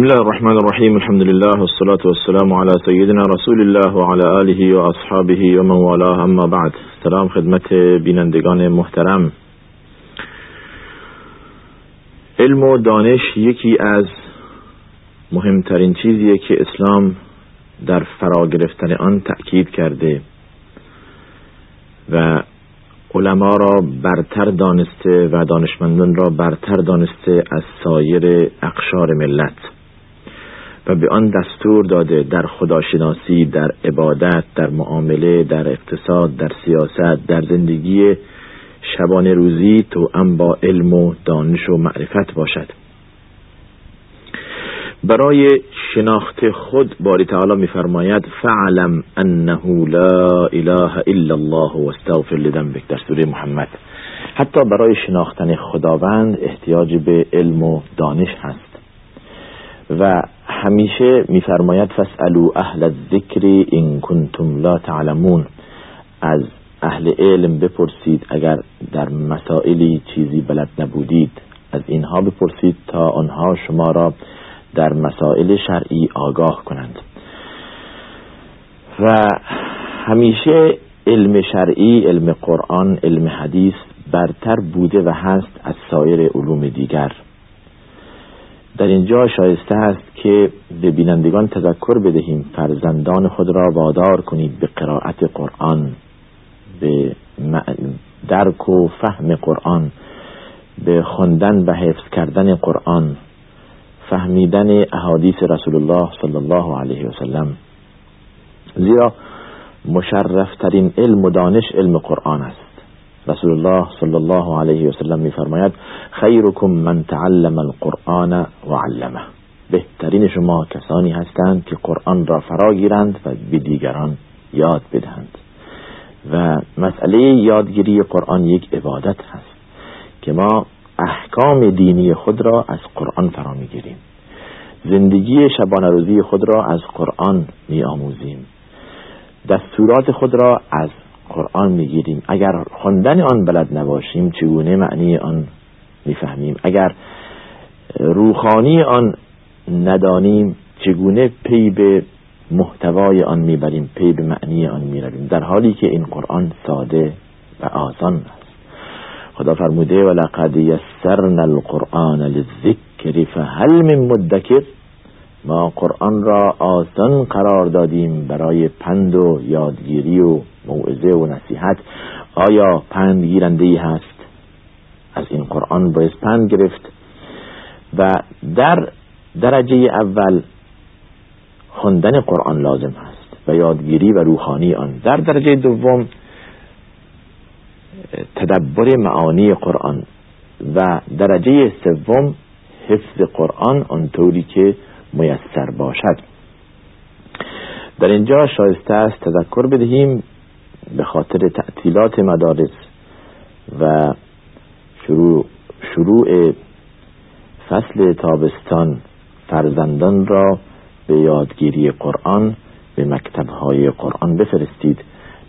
بسم الله الرحمن الرحیم الحمد لله والصلاة والسلام على سیدنا رسول الله وعلى آله و اصحابه و من والاه اما بعد سلام خدمت بینندگان محترم علم و دانش یکی از مهمترین چیزیه که اسلام در فرا گرفتن آن تأکید کرده و علما را برتر دانسته و دانشمندان را برتر دانسته از سایر اقشار ملت و به آن دستور داده در خداشناسی در عبادت در معامله در اقتصاد در سیاست در زندگی شبانه روزی تو ام با علم و دانش و معرفت باشد. برای شناخت خود باری تعالی میفرماید فعلم انه لا اله الا الله و استغفر لذنبک. در سوره محمد. حتی برای شناختن خداوند احتیاج به علم و دانش هست. و همیشه میفرماید فاسالو اهل الذکر ان کنتم لا تعلمون. از اهل علم بپرسید اگر در مسائلی چیزی بلد نبودید از اینها بپرسید تا آنها شما را در مسائل شرعی آگاه کنند. و همیشه علم شرعی علم قرآن علم حدیث برتر بوده و هست از سایر علوم دیگر. در اینجا شایسته است که به بینندگان تذکر بدهیم فرزندان خود را وادار کنید به قرائت قرآن به درک و فهم قرآن به خواندن و حفظ کردن قرآن فهمیدن احادیث رسول الله صلی الله علیه و سلم. زیرا مشرفترین علم و دانش علم قرآن است. رسول الله صلی الله علیه و سلم میفرماید خیرکم من تعلم القرآن و علمه بهترین شما کسانی هستند که قرآن را فرا گیرند و به دیگران یاد بدهند و مسئله یادگیری قرآن یک عبادت هست که ما احکام دینی خود را از قرآن فرا می‌گیریم زندگی شبانه روزی خود را از قرآن می آموزیم دستورات خود را از قرآن می‌گیریم. اگر خواندن آن بلد نباشیم چگونه معنی آن می‌فهمیم؟ اگر روخانی آن ندانیم چگونه پی به محتوای آن می‌بریم؟ پی به معنی آن می‌رویم. در حالی که این قرآن ساده و آسان است. خدا فرموده ولقد یسرنا القرآن للذکر فهل من مدکر. ما قرآن را آسان قرار دادیم برای پند و یادگیری و موعظه و نصیحت آیا پند گیرنده ای هست؟ از این قرآن باید پند گرفت و در درجه اول خواندن قرآن لازم هست و یادگیری و روحانی آن. در درجه دوم تدبر معانی قرآن و درجه سوم حفظ قرآن آنطوری که میسر باشد. در اینجا شایسته است تذکر بدهیم. به خاطر تعطیلات مدارس و شروع, شروع فصل تابستان فرزندان را به یادگیری قرآن به مکتبهای قرآن بفرستید.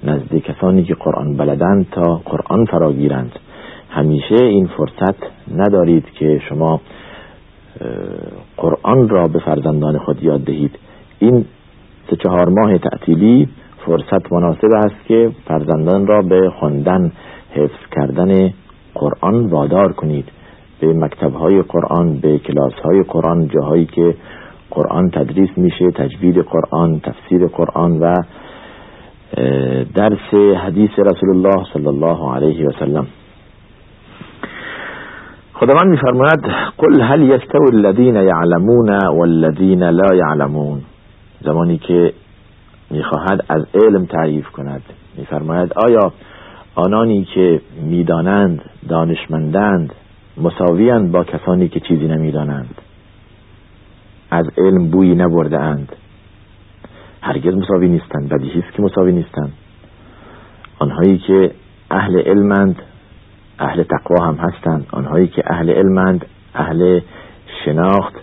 نزد کسانی که قرآن بلدند تا قرآن فراگیرند. همیشه این فرصت ندارید که شما قرآن را به فرزندان خود یاد دهید. این سه چهار ماه تعطیلی فرصت مناسب است که فرزندان را به خواندن حفظ کردن قرآن وادار کنید. به مکتبهای قرآن به کلاسهای قرآن جاهایی که قرآن تدریس میشه تجوید قرآن تفسیر قرآن و درس حدیث رسول الله صلی الله علیه و سلم. خداوند میفرماید قل هل یستوی الذین یعلمون والذین لا یعلمون؟ زمانی که می‌خواهد از علم تعریف کند. میفرماید آیا آنانی که می‌دانند دانشمندند مساویند با کسانی که چیزی نمی‌دانند؟ از علم بویی نبرده اند هرگز مساوی نیستند بدیهی است که مساوی نیستند. آنهایی که اهل علمند اهل تقوا هم هستند. آنهایی که اهل علمند اهل شناخت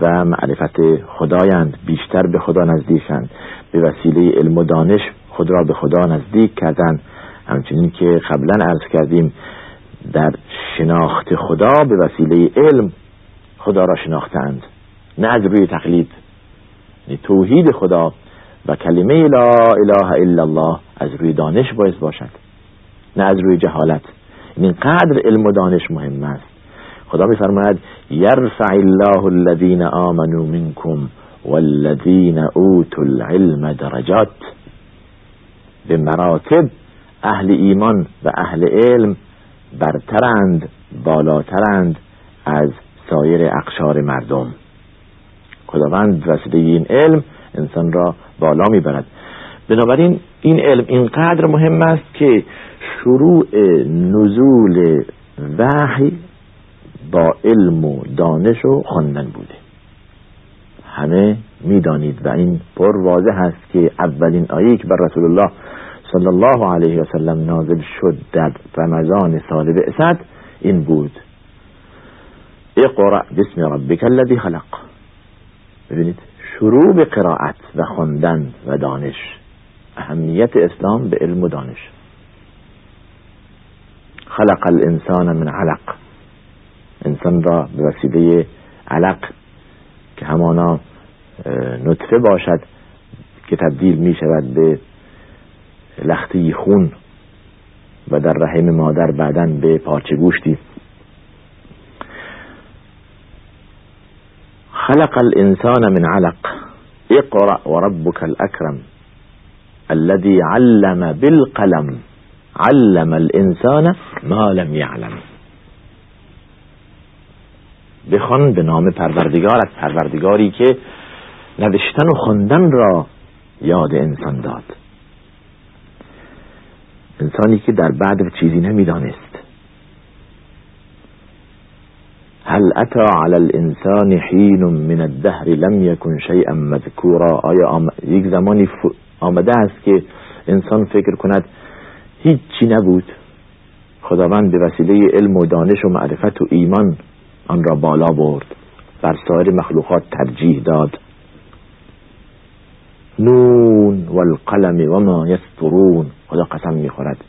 و معرفت خدایند بیشتر به خدا نزدیکند. به وسیله علم و دانش خود را به خدا نزدیک کردند همچنین که قبلا عرض کردیم در شناخت خدا به وسیله علم خدا را شناختند. نه از روی تقلید توحید خدا و کلمه لا اله الا الله از روی دانش باعث باشد نه از روی جهالت. این قدر علم و دانش مهم است. خدا میفرماید یرفع الله الذین آمنوا منکم والذین اوتوا العلم درجات. به مراتب اهل ایمان و اهل علم برترند بالاترند از سایر اقشار مردم. خداوند وسیله این علم انسان را بالا می‌برد. بنابراین این علم اینقدر مهم است که شروع نزول وحی با علم و دانش و خواندن بوده. همه می‌دانید و این پر واضح است که اولین آیه که بر رسول الله صلی الله علیه و سلم نازل شد در رمضان سال بعثت این بود. اقرأ بسم ربک الذی خلق. ببینید شروع به قرائت و خواندن و دانش. اهمیت اسلام به علم و دانش. خلق الانسان من علق. انسان را به وسیله علق که همانا نطفه باشد که تبدیل می شود به لختی خون و در رحم مادر بعدا به پارچه گوشتی. خلق الانسان من علق. اقرأ وربك الاكرم الذي علم بالقلم. علم الانسان ما لم يعلم بخوان به نام پروردگارت پروردگاری که نوشتن و خواندن را یاد انسان داد. انسانی که در بعد چیزی نمی‌دانست. هل اتا على الانسان حین من الدهر لم يكن شيئا مذکورا؟ آیا یک زمانی آمده است که انسان فکر کند هیچی نبود؟ خداوند به وسیله علم و دانش و معرفت و ایمان آن را بالا برد. بر سایر مخلوقات ترجیح داد. نون والقلم و ما یسترون خدا قسم می‌خورد.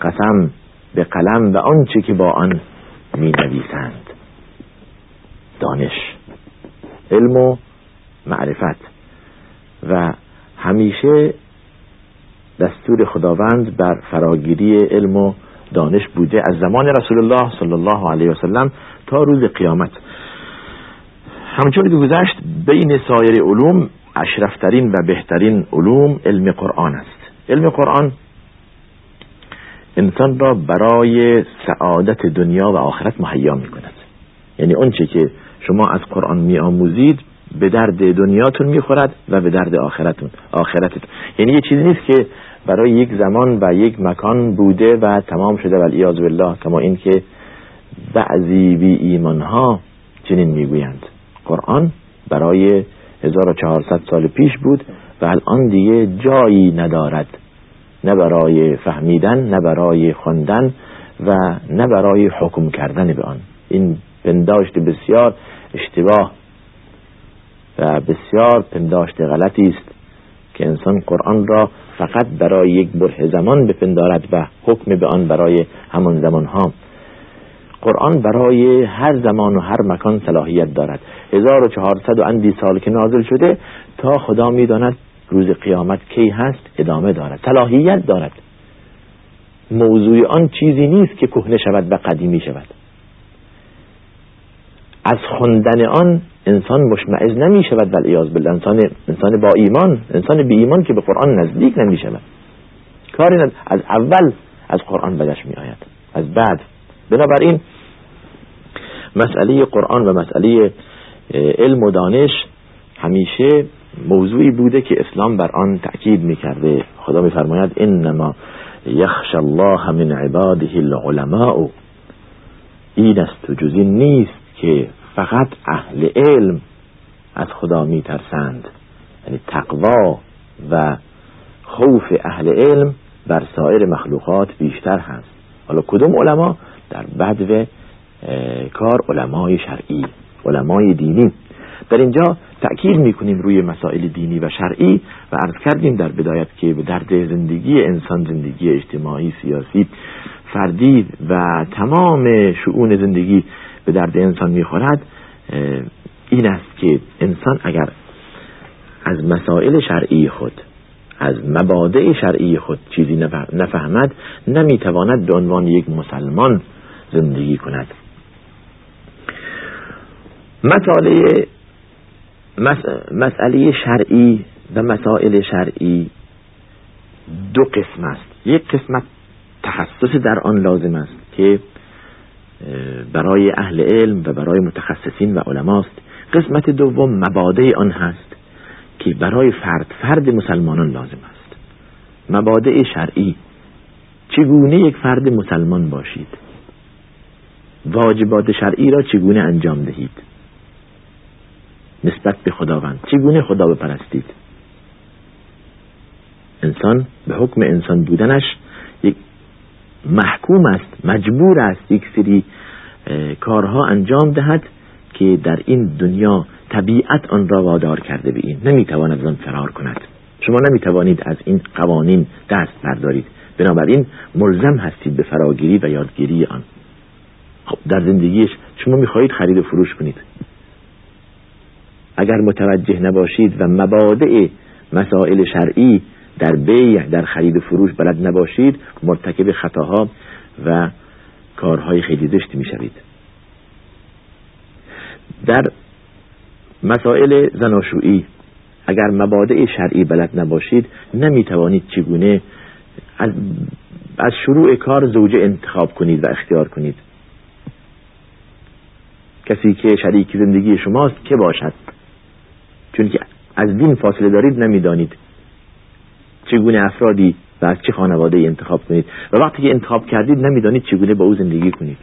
قسم به قلم و آنچه که با آن می نویسند دانش علم و معرفت. و همیشه دستور خداوند بر فراگیری علم و دانش بوده از زمان رسول الله صلی الله علیه وسلم تا روز قیامت. همچون که گذشت بین سایر علوم اشرفترین و بهترین علوم علم قرآن است. علم قرآن انسان را برای سعادت دنیا و آخرت مهیا می کند یعنی اونچه که شما از قرآن می آموزید به درد دنیاتون می‌خورد و به درد آخرتون آخرتتون یعنی یه چیزی نیست که برای یک زمان و یک مکان بوده و تمام شده و بالله کما این که بعضی بی ایمان ها چنین می‌گویند. قرآن برای 1400 سال پیش بود و الان دیگه جایی ندارد. نه برای فهمیدن نه برای خواندن و نه برای حکم کردن به آن. این پنداشت بسیار اشتباه و بسیار پنداشت غلطی است که انسان قرآن را فقط برای یک بره زمان بپندارد و حکم به آن برای همان زمان ها. قرآن برای هر زمان و هر مکان صلاحیت دارد. 1400 و اندی سال که نازل شده تا خدا می‌داند روز قیامت کی هست ادامه دارد صلاحیت دارد. موضوع آن چیزی نیست که کهنه شود و قدیمی شود. از خوندن آن انسان مشمعز نمی شود ولی بالله انسان انسان با ایمان انسان بی ایمان که به قرآن نزدیک نمی شود کاری از اول از قرآن بدش می آید از بعد. بنابراین مسئله قرآن و مسئله علم و دانش همیشه موضوعی بوده که اسلام بر آن تأکید می‌کرده. خدا میفرماید انما یخش الله من عباده العلماء. این است و جزی نیست که فقط اهل علم از خدا میترسند. یعنی تقوا و خوف اهل علم بر سایر مخلوقات بیشتر هست. حالا کدوم علما؟ در بدو کار علمای شرعی. علمای دینی. در اینجا تأکید می‌کنیم روی مسائل دینی و شرعی و عرض کردیم در بدایت که به درد زندگی انسان زندگی اجتماعی سیاسی فردی و تمام شعون زندگی به درد انسان می‌خورد این است که انسان اگر از مسائل شرعی خود از مبادع شرعی خود چیزی نفهمد نمی‌تواند به عنوان یک مسلمان زندگی کند. مسئله مسئله شرعی و مسائل شرعی دو قسم است. یک قسمت تخصص در آن لازم است که برای اهل علم و برای متخصصین و علماست. قسمت دوم مبادع آن هست که برای فرد فرد مسلمانان لازم است. مبادع شرعی. چگونه یک فرد مسلمان باشید؟ واجبات شرعی را چگونه انجام دهید؟ نسبت به خداوند. چگونه خدا بپرستید؟ انسان به حکم انسان بودنش یک محکوم است مجبور است یک سری کارها انجام دهد که در این دنیا طبیعت آن را وادار کرده به این. نمی‌تواند از آن فرار کند. شما نمی‌توانید از این قوانین دست بردارید. بنابراین ملزم هستید به فراگیری و یادگیری آن. خب در زندگیش شما می‌خواهید خرید و فروش کنید. اگر متوجه نباشید و مبادع مسائل شرعی در بیع در خرید و فروش بلد نباشید مرتکب خطاها و کارهای خیلی زشت می‌شوید. در مسائل زناشویی اگر مبادع شرعی بلد نباشید نمی‌توانید چگونه از شروع کار زوجه انتخاب کنید و اختیار کنید. کسی که شریک زندگی شماست که باشد؟ چون که از دین فاصله دارید نمی‌دانید چگونه افرادی و از چه خانواده انتخاب کنید و وقتی که انتخاب کردید نمی‌دانید چگونه با او زندگی کنید.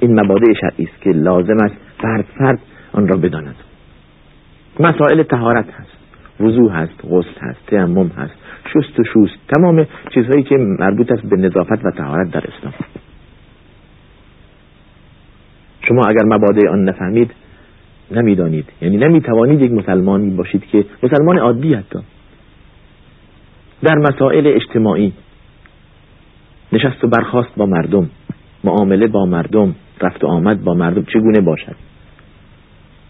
این مبادع شرعی است که لازم است فرد فرد آن را بداند. مسائل تهارت هست وضوع هست غسل هست تیمم هست شست و شوست تمام چیزهایی که مربوط است به نظافت و تهارت در اسلام. شما اگر مبادع آن نفهمید نمی‌دانید. یعنی نمی‌توانید یک مسلمانی باشید که مسلمان عادی حتی. در مسائل اجتماعی نشست و برخواست با مردم معامله با مردم رفت و آمد با مردم چگونه باشد؟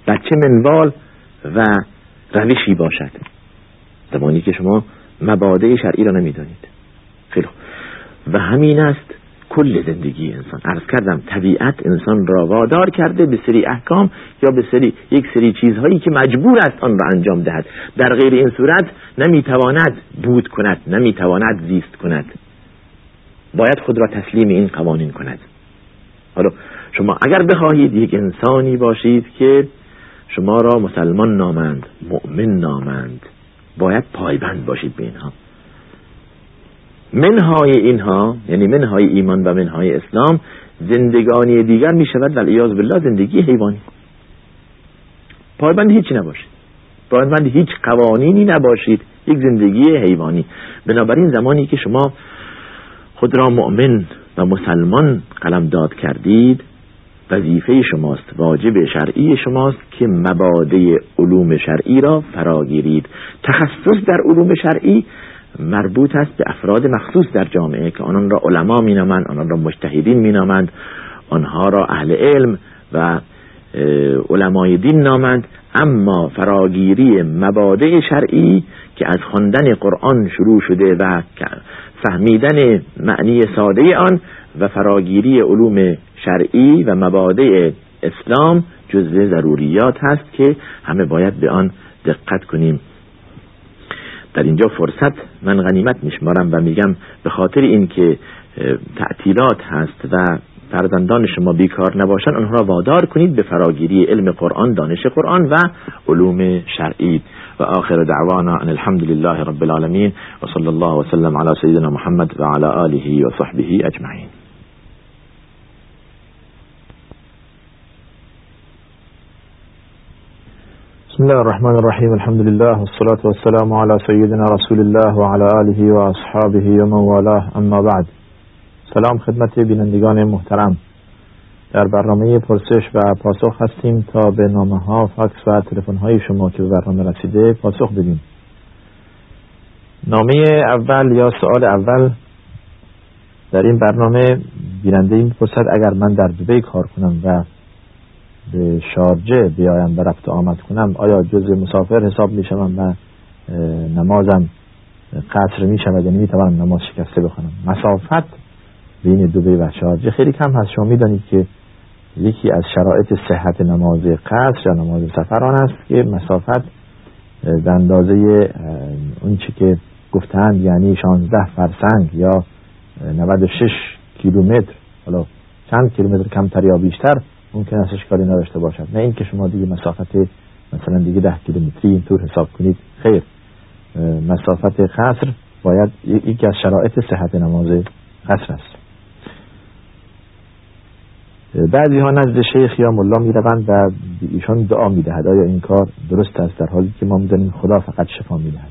و چه منوال و روشی باشد؟ زمانی که شما مبادع شرعی را نمی‌دانید. خیلی و همین است کل زندگی انسان. عرض کردم طبیعت انسان را وادار کرده به سری احکام یا به سری یک سری چیزهایی که مجبور است آن را انجام دهد. در غیر این صورت نمی‌تواند بود کند نمی‌تواند زیست کند. باید خود را تسلیم این قوانین کند. حالا شما اگر بخواهید یک انسانی باشید که شما را مسلمان نامند مؤمن نامند باید پایبند باشید به اینها. منهای اینها یعنی منهای ایمان و منهای اسلام زندگانی دیگر می شود و ایاز بالله زندگی حیوانی. پایبند هیچی نباشید. پایبند هیچ قوانینی نباشید. یک زندگی حیوانی. بنابراین زمانی که شما خود را مؤمن و مسلمان قلم داد کردید وظیفه شماست واجب شرعی شماست که مبادع علوم شرعی را فراگیرید. تخصص در علوم شرعی مربوط است به افراد مخصوص در جامعه که آنان را علما مینامند آنان را مجتهدین مینامند آنها را اهل علم و علمای دین نامند. اما فراگیری مبادع شرعی که از خواندن قرآن شروع شده و فهمیدن معنی ساده آن و فراگیری علوم شرعی و مبادع اسلام جزء ضروریات هست که همه باید به آن دقت کنیم. در اینجا فرصت من غنیمت میشمارم و میگم به خاطر اینکه تعطیلات هست و فرزندان شما بیکار نباشن آنها را وادار کنید به فراگیری علم قرآن دانش قرآن و علوم شرعی. و آخر دعوانا ان الحمد لله رب العالمین و صلی الله وسلم على سیدنا محمد و على آله و صحبه اجمعین. بسم الله الرحمن الرحیم الحمد لله والصلاة والسلام على سيدنا رسول الله وعلى آله و ومن والاه اما بعد سلام خدمت بینندگان محترم در برنامه پرسش و پاسخ هستیم تا به نامه ها فاکس و تلفن های شما که به برنامه رسیده پاسخ بدیم نامه اول یا سوال اول در این برنامه بیننده این پرسد اگر من در دبی کار کنم و به شارجه بیایم و رفت آمد کنم آیا جز مسافر حساب می شوم و نمازم قصر می شود یعنی می توانم نماز شکسته بخونم مسافت بین دوبه و شارجه خیلی کم هست. شما می‌دانید که یکی از شرایط صحت نماز قصر یا نماز سفر آن است که مسافت به اندازه اون چی که گفتند یعنی 16 فرسنگ یا 96 کیلومتر حالا چند کیلومتر کمتر یا بیشتر ممکن است اشکالی نداشته باشد. نه اینکه شما دیگه مسافت مثلا دیگه ده کیلومتری اینطور حساب کنید. خیر. مسافت قصر باید یکی از شرایط صحت نماز قصر است. بعضی ها نزد شیخ یا ملا می و ایشان دعا می دهد آیا این کار درست است در حالی که ما می خدا فقط شفا می دهد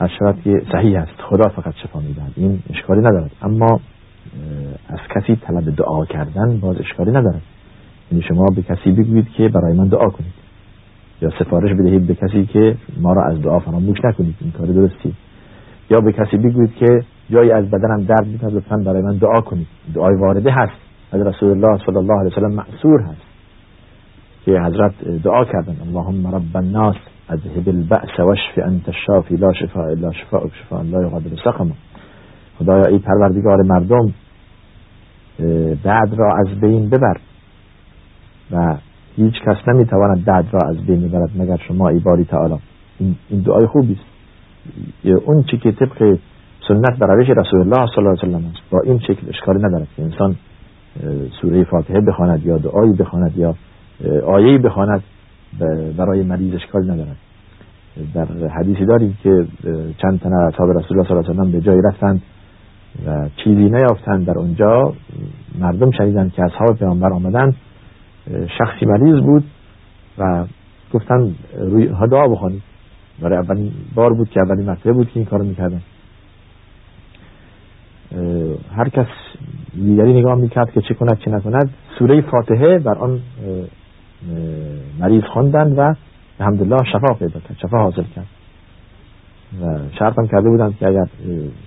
از که صحیح است خدا فقط شفا می دهد این اشکالی ندارد. اما از کسی طلب دعا کردن باز اشکالی ندارد. یعنی شما به کسی بگویید که برای من دعا کنید. یا سفارش بدهید به کسی که ما را از دعا فراموش نکنید. این کار درستی. یا به کسی بگویید که جایی از بدنم درد می‌کند لطفا برای من دعا کنید. دعای وارده هست. از رسول الله صلی الله علیه وسلم معصور هست. که حضرت دعا کردن اللهم رب الناس اذهب البأس واشف انت الشافی لا شفاء الا شفاء شفاء لا یغادر سقما. خدایا ای پروردگار مردم درد را از بین ببر. و هیچ کس نمی‌تواند درد را از بین ببرد مگر شما ای باری تعالی. این دعای خوبی است. اون چی که طبق سنت بر رسول الله صلی الله علیه و است. با این شکل اشکالی ندارد که انسان سوره فاتحه بخواند یا دعایی بخواند یا آیه‌ای بخواند برای مریض اشکال ندارد. در حدیثی داریم که چند تن اصحاب رسول الله صلی الله علیه و به جایی رفتند و چیزی نیافتند در اونجا. مردم شنیدند که اصحاب پیامبر آمدند. شخصی مریض بود و گفتن روی دعا بخوانید. برای اولین بار بود که اولین مرتبه بود که این کارو می‌کردن. هر کس دیگری نگاه می‌کرد که چه کند چه نکند. سوره فاتحه بر آن مریض خواندند و الحمدلله شفا پیدا کرد شفا حاصل کرد. و شرط هم کرده بودند که اگر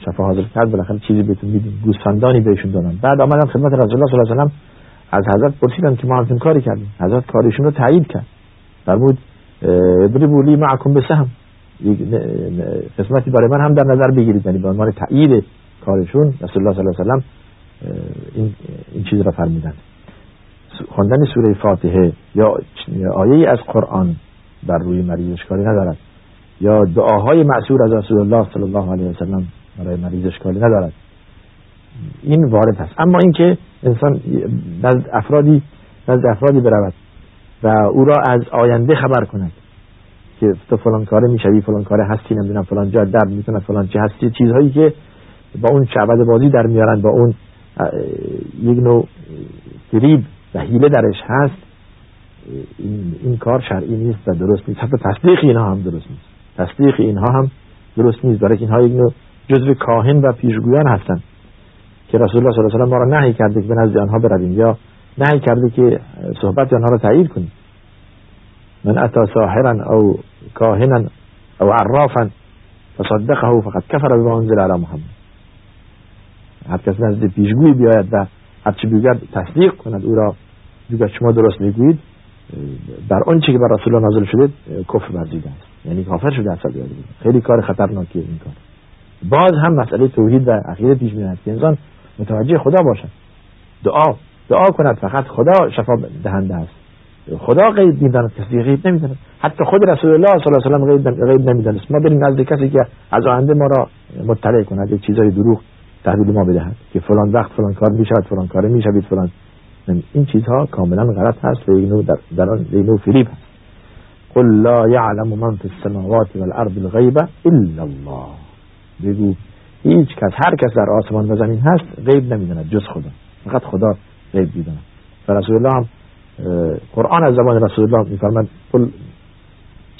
شفا حاصل کرد بالاخره چیزی بهتون میدیم. گوسفندانی بهشون دادن. بعد آمدن خدمت رسول الله صلی الله علیه و از حضرت پرسیدن که ما همچین کاری کردیم. حضرت کارشون رو تایید کرد. فرمود اضربوا لی معکم بسهم قسمتی برای من هم در نظر بگیرید. یعنی به عنوان تایید کارشون رسول الله صلی الله علیه و این, این چیز را فرمودن خواندن سوره فاتحه یا آیه از قرآن بر روی مریض اشکالی ندارد. یا دعاهای معصور از رسول الله صلی الله علیه و سلم برای مریض اشکالی ندارد. این وارد هست اما اینکه انسان نزد افرادی نزد افرادی برود و او را از آینده خبر کند که تو فلان کاره می‌شوی فلان کاره هستی نمی‌دونم فلان جا درد می‌کنه فلان چه هستی. چیزهایی که با اون شعبد بازی در میارن با اون یک نوع فریب و حیله درش هست این, این کار شرعی نیست و درست نیست. حتی تصدیق اینها هم درست نیست. تصدیق اینها هم درست نیست. برای اینها یک نوع جزو کاهن و پیشگویان هستند که رسول الله صلی الله علیه و ما را نهی کرده که به نزد آنها برویم یا نهی کرده که صحبت آنها را تایید کنیم. من اتا ساحرا او کاهنا او عرافا فصدقه فقط کفر بما انزل علی محمد. هر کس نزد پیشگوی بیاید و هرچی بگوید تصدیق کند او را. بگوید شما درست می‌گویید در آنچه که بر رسول الله نازل شده کفر ورزیده است. یعنی کافر شده است خیلی کار خطرناکیه این کار. باز هم مسئله توحید و عقیده پیش میاد که انسان متوجه خدا باشد دعا دعا کند فقط خدا شفا دهنده است. خدا غیب می‌داند کسی غیب نمی‌داند. حتی خود رسول الله صلی الله علیه و سلم غیب نمی‌دانست. ما بریم نزد کسی که از آینده ما را مطلع کند یک چیزای دروغ تحویل ما بدهد که فلان وقت فلان کار می شود فلان کار می شود فلان این چیزها کاملا غلط هست و یک در, در نوع فریب هست. قل لا يعلم من في السماوات والارض الغیب الا الله. بگو هیچ کس هر کس در آسمان و زمین هست غیب نمی‌داند جز خدا. فقط خدا غیب می‌داند. و رسول الله هم قرآن از زمان رسول الله میفرماد قل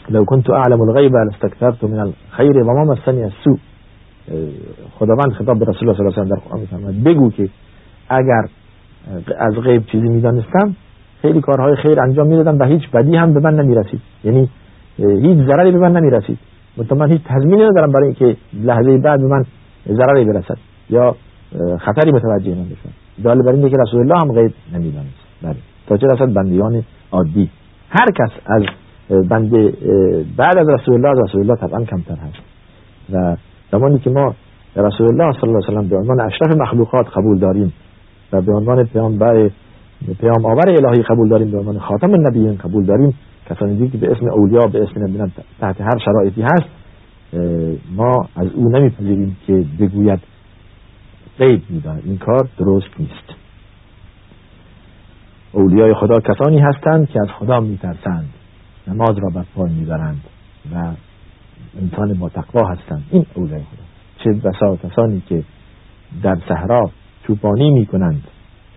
لو كنت اعلم الغیب لاستكثرت من الخير وما مسني السوء. خداوند خطاب به رسول الله صلی الله علیه و در قرآن بگو که اگر از غیب چیزی می‌دانستم خیلی کارهای خیر انجام می‌دادم و هیچ بدی هم به من نمی‌رسید. یعنی هیچ ضرری به من نمی‌رسید. مثلا من هیچ تضمینی ندارم برای اینکه لحظه بعد به من ضرری برسد. یا خطری متوجه من بشم دال بر اینه که رسول الله هم غیب نمی‌دانست. بله. تا چه رسد بندیان عادی. هر کس از بنده بعد از رسول الله از رسول الله طبعا کمتر هست. و زمانی که ما رسول الله صلی الله علیه و به عنوان اشرف مخلوقات قبول داریم و به عنوان پیامبر پیام آور الهی قبول داریم به عنوان خاتم النبیین قبول داریم کسانی که به اسم اولیا به اسم نبیان تحت هر شرایطی هست ما از او نمیپذیریم که بگوید غیب می‌داند این کار درست نیست. اولیای خدا کسانی هستند که از خدا میترسند. نماز را بر پای می‌برند و انسان با تقوا هستند. این اولیای خدا. چه بسا کسانی که در صحرا چوپانی می‌کنند.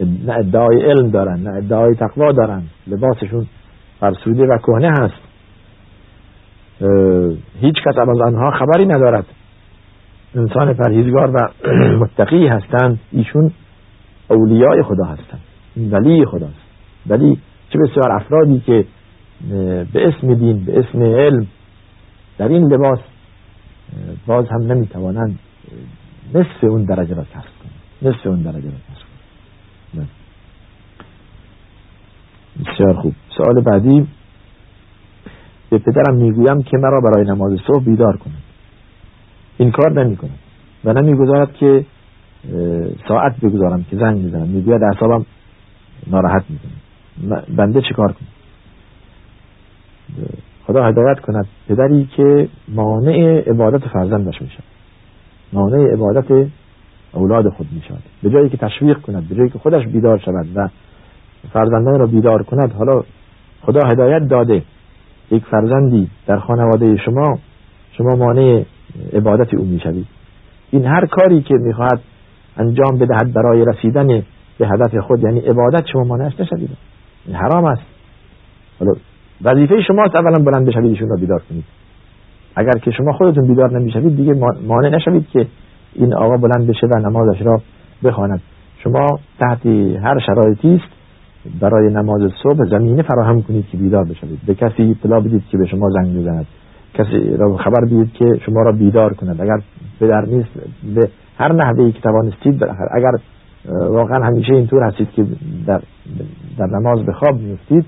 نه ادعای علم دارند نه ادعای تقوا دارند. لباسشون فرسوده و کهنه هست. هیچ کس از آنها خبری ندارد. انسان پرهیزگار و متقی هستند. ایشون اولیای خدا هستند. ولی خداست. ولی چه بسیار افرادی که به اسم دین به اسم علم در این لباس باز هم نمی‌توانند نصف اون درجه را کسب کنند. نصف اون درجه را کسب کنند. بسیار خوب. سوال بعدی. به پدرم می‌گویم که مرا برای نماز صبح بیدار کند این کار نمی کند و نمی‌گذارد که ساعت بگذارم که زنگ می‌زنم می‌گوید اعصابم ناراحت می‌کنه. بنده چیکار کنم؟ خدا هدایت کند پدری که مانع عبادت فرزندش میشه مانع عبادت اولاد خود می‌شود. به جایی که تشویق کند به جایی که خودش بیدار شود و فرزندان را بیدار کند حالا خدا هدایت داده. یک فرزندی در خانواده شما شما مانع عبادت او می‌شوید. این هر کاری که می‌خواهد انجام بدهد برای رسیدن به هدف خود یعنی عبادت شما مانعش نشوید. این حرام است. حالا وظیفه شماست اولا بلند بشوید ایشون را بیدار کنید. اگر که شما خودتون بیدار نمی‌شوید دیگه مانع نشوید که این آقا بلند بشه و نمازش را بخواند. شما تحت هر شرایطی است برای نماز صبح زمینه فراهم کنید که بیدار بشوید. به کسی اطلاع بدید که به شما زنگ بزند کسی را خبر بدید که شما را بیدار کند. اگر پدر نیست به هر نحوه که توانستید بالاخره اگر واقعا همیشه اینطور هستید که در, در نماز به خواب میفتید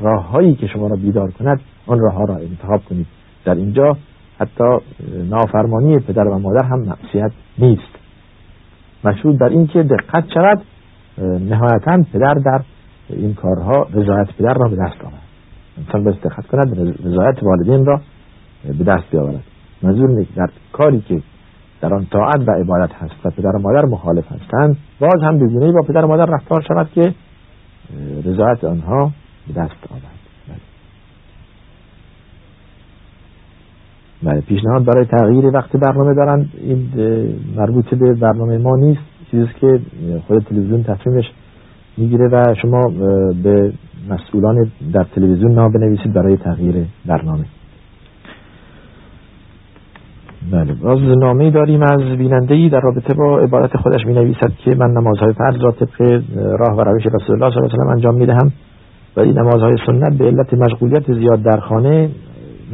راه هایی که شما را بیدار کند آن راه ها را انتخاب کنید. در اینجا حتی نافرمانی پدر و مادر هم معصیت نیست. مشروط در این که دقت شود نهایتا پدر در این کارها رضایت پدر را به دست آورد. انسان به دقت کند رضایت والدین را به دست بیاورد. منظور در کاری که در آن طاعت و عبادت هست و پدر و مادر مخالف هستند باز هم بگونه با پدر و مادر رفتار شود که رضایت آنها به دست آورد. بله. پیشنهاد برای تغییر وقت برنامه دارند. این مربوط به برنامه ما نیست. چیزی که خود تلویزیون تصمیمش می‌گیره و شما به مسئولان در تلویزیون نام بنویسید برای تغییر برنامه. بله. باز نامه داریم از بیننده ای در رابطه با عبارت خودش می نویسد که من نمازهای فرض را طبق راه و روش رسول الله صلی الله علیه و انجام می دهم ولی نمازهای سنت به علت مشغولیت زیاد در خانه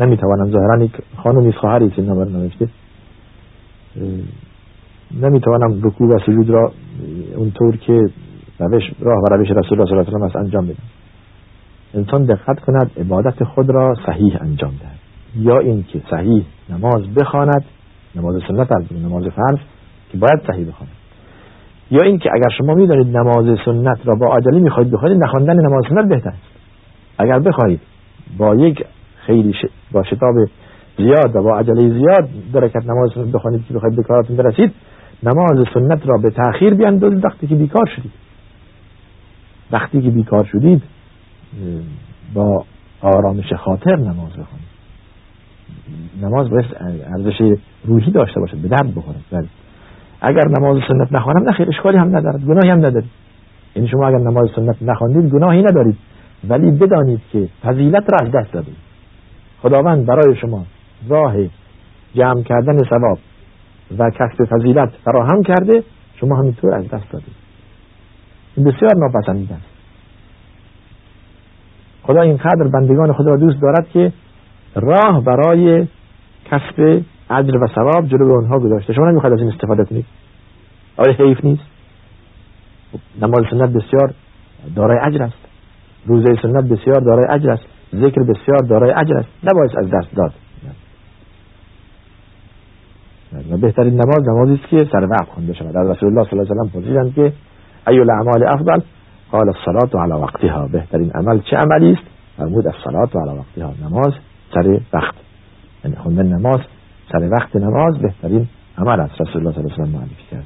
نمی توانم ظاهرا یک خانومی خواهری که نامه نوشته نمی توانم رکوع و سجود را اونطور که روش راه و روش رسول الله صلی الله علیه و انجام بدم انسان دقت کند عبادت خود را صحیح انجام دهد. یا اینکه صحیح نماز بخواند نماز سنت از نماز فرض که باید صحیح بخواند. یا اینکه اگر شما می‌دانید نماز سنت را با عجله می‌خواهید بخواهید نخواندن نماز سنت بهتر است. اگر بخواهید با یک خیلی ش... با شتاب زیاد و با عجله زیاد درکت نماز سنت بخوانید که بخواهید به کاراتون برسید نماز سنت را به تأخیر بیاندازید وقتی که بیکار شدید. وقتی که بیکار شدید با آرامش خاطر نماز بخوانید نماز باید ارزش روحی داشته باشد به درد بخوره بله. اگر نماز سنت نخوانم نخیر اشکالی هم ندارد گناهی هم ندارید. یعنی شما اگر نماز سنت نخواندید گناهی ندارید. ولی بدانید که فضیلت را از دست دادید. خداوند برای شما راه جمع کردن ثواب و کسب فضیلت فراهم کرده شما همینطور از دست دادید. این بسیار ناپسندیده است خدا اینقدر بندگان خدا دوست دارد که راه برای کسب اجر و ثواب جلو اونها گذاشته. شما نمی‌خواید از این استفاده کنید. آیا حیف نیست؟ نماز سنت بسیار دارای اجر است. روزه سنت بسیار دارای اجر است. ذکر بسیار دارای اجر است. نباید از دست داد و بهترین نماز نمازی است که سر وقت خونده شود. از رسول الله صلی الله علیه و پرسیدند که ای الاعمال افضل؟ قال الصلاه على وقتها. بهترین عمل چه عملی است؟ فرمود الصلاه على وقتها. نماز سر وقت. یعنی خوندن نماز سر وقت نماز بهترین عمل است. رسول الله صلی الله علیه و معرفی کردن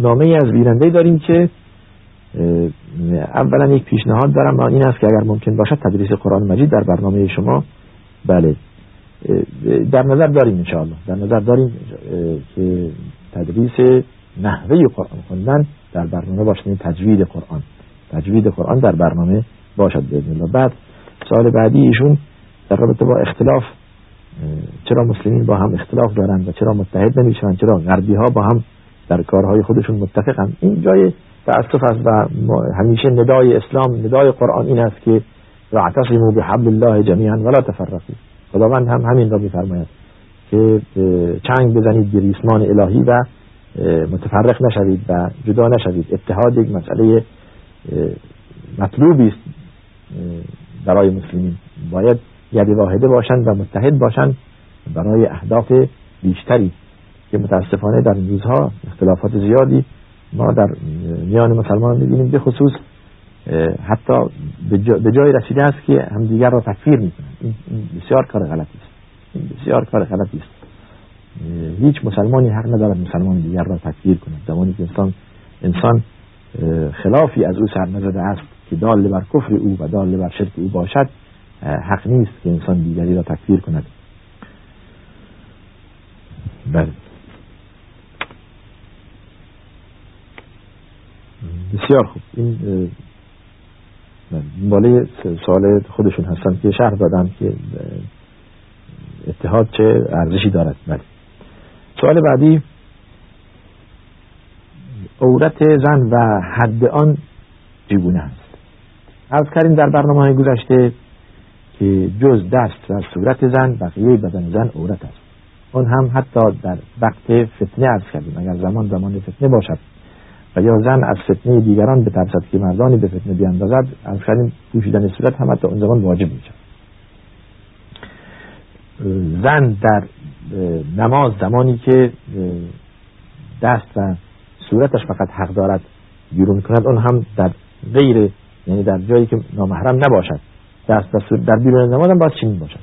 نامه از بیننده داریم که اولا یک پیشنهاد دارم. و این است که اگر ممکن باشد تدریس قرآن مجید در برنامه شما بله. در نظر داریم انشاءالله. در نظر داریم که تدریس نحوه قرآن خوندن در برنامه باشد یعنی تجوید قرآن. تجوید قرآن در برنامه باشد بزن الله. بعد سال بعدی ایشون در رابطه با اختلاف چرا مسلمین با هم اختلاف دارند و چرا متحد نمیشن چرا غربی ها با هم در کارهای خودشون متفقن این جای تأسف است و همیشه ندای اسلام ندای قرآن این است که واعتصموا بحبل الله جمیعا ولا تفرقوا. خداوند هم همین را میفرماید که چنگ بزنید به ریسمان الهی و متفرق نشوید و جدا نشوید. اتحاد یک مسئله مطلوبی است برای مسلمین. باید ید واحده باشند و متحد باشند برای اهداف بیشتری که متاسفانه در روزها اختلافات زیادی ما در میان مسلمان می‌بینیم به خصوص حتی به جای رسیده است که همدیگر را تکفیر می‌کنند. این بسیار کار غلطی است. این بسیار کار غلطی است. هیچ مسلمانی حق ندارد مسلمان دیگر را تکفیر کند. زمانی که انسان انسان خلافی از او سر نزده است که دال بر کفر او و دال بر شرک او باشد حق نیست که انسان دیگری را تکفیر کند. بله. بسیار خوب. این بالای سوال خودشون هستن که شهر دادم که اتحاد چه ارزشی دارد؟ بله. سوال بعدی عورت زن و حد آن چگونه هست از کردیم در برنامه های گذشته که جز دست و صورت زن بقیه بدن زن عورت است. اون هم حتی در وقت فتنه ارز کردیم. اگر زمان زمان فتنه باشد یا زن از فتنه دیگران به ترسد که مردانی به فتنه بیاندازد از کردیم پوشیدن صورت هم حتی اون زمان واجب میشه زن در نماز زمانی که دست و صورتش فقط حق دارد بیرون کند اون هم در غیر یعنی در جایی که نامحرم نباشد. دست و در بیرون نماز هم باید چنین باشد.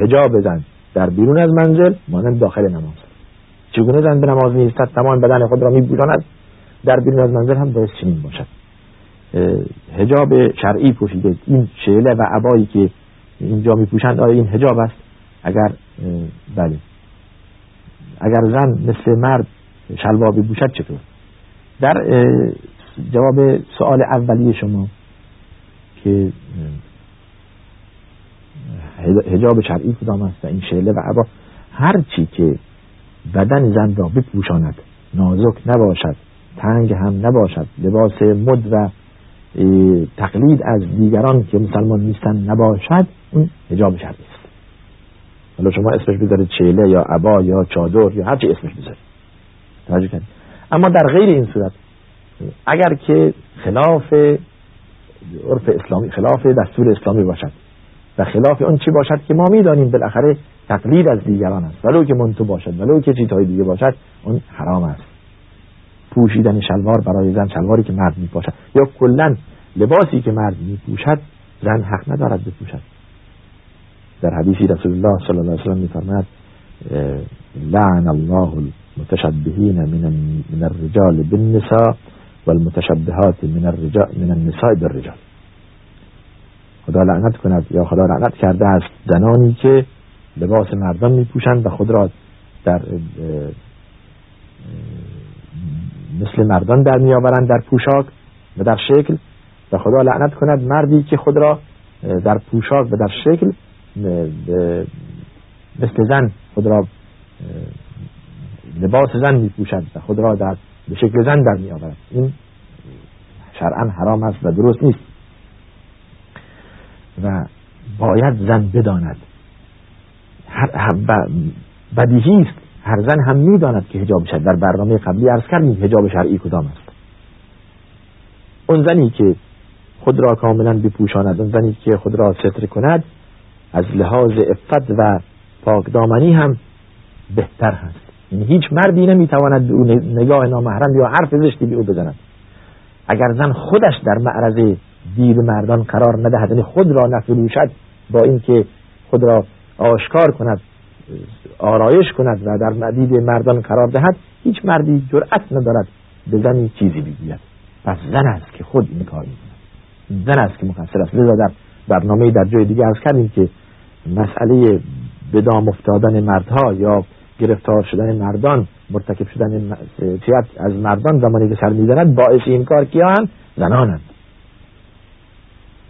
هجاب زن در بیرون از منزل مانند داخل نماز. چگونه زن به نماز نیستد تمام بدن خود را میبوشاند در بیرون از منزل هم باید چنین باشد. هجاب شرعی پوشیده این شعله و عبایی که اینجا میپوشند آیا این هجاب است؟ اگر بله. اگر زن مثل مرد شلوار بپوشد چطور؟ در جواب سوال اولیه شما که هجاب شرعی کدام است و این شعله و عبا هر چی که بدن زن را بپوشاند نازک نباشد تنگ هم نباشد. لباس مد و تقلید از دیگران که مسلمان نیستن نباشد اون هجاب شرعی است حالا شما اسمش بذارید چیله یا عبا یا چادر یا هر چی اسمش بذارید. اما در غیر این صورت اگر که خلاف عرف اسلامی خلاف دستور اسلامی باشد و خلاف اون چی باشد که ما می‌دانیم بالاخره تقلید از دیگران است. ولو که منتو باشد ولو که چیزهای دیگه باشد اون حرام است. پوشیدن شلوار برای زن شلواری که مرد می باشد یا کلا لباسی که مرد می پوشد زن حق ندارد بپوشد. در حدیثی رسول الله صلی الله علیه و سلم میفرماید لعن الله المتشبهین من من الرجال بالنساء والمتشبهات من الرجال من النساء بالرجال. خدا لعنت کند یا خدا لعنت کرده است زنانی که لباس مردان میپوشند و خود را در مثل مردان در میآورند در پوشاک و در شکل و خدا لعنت کند مردی که خود را در پوشاک و در شکل مثل زن خود را لباس زن می پوشد و خود را در به شکل زن در می آورد این شرعا حرام است و درست نیست. و باید زن بداند. بدیهی است. هر زن هم می‌داند که هجاب شد. در برنامه قبلی عرض کردیم هجاب شرعی کدام است. اون زنی که خود را کاملا بپوشاند اون زنی که خود را ستر کند از لحاظ افت و پاکدامنی هم بهتر هست. یعنی هیچ مردی نمی‌تواند به او نگاه نامحرم یا حرف زشتی به او بزند. اگر زن خودش در معرض دید مردان قرار ندهد یعنی خود را نفروشد با اینکه خود را آشکار کند آرایش کند و در مدید مردان قرار دهد هیچ مردی جرأت ندارد به زنی چیزی بگوید. پس زن است که خود این کار می‌کند. زن است که مقصر است. لذا در برنامه در جای دیگه از کردیم که مسئله به دام افتادن مردها یا گرفتار شدن مردان مرتکب شدن فیت از مردان زمانی که سر می‌زند باعث این کار کیان زنانند.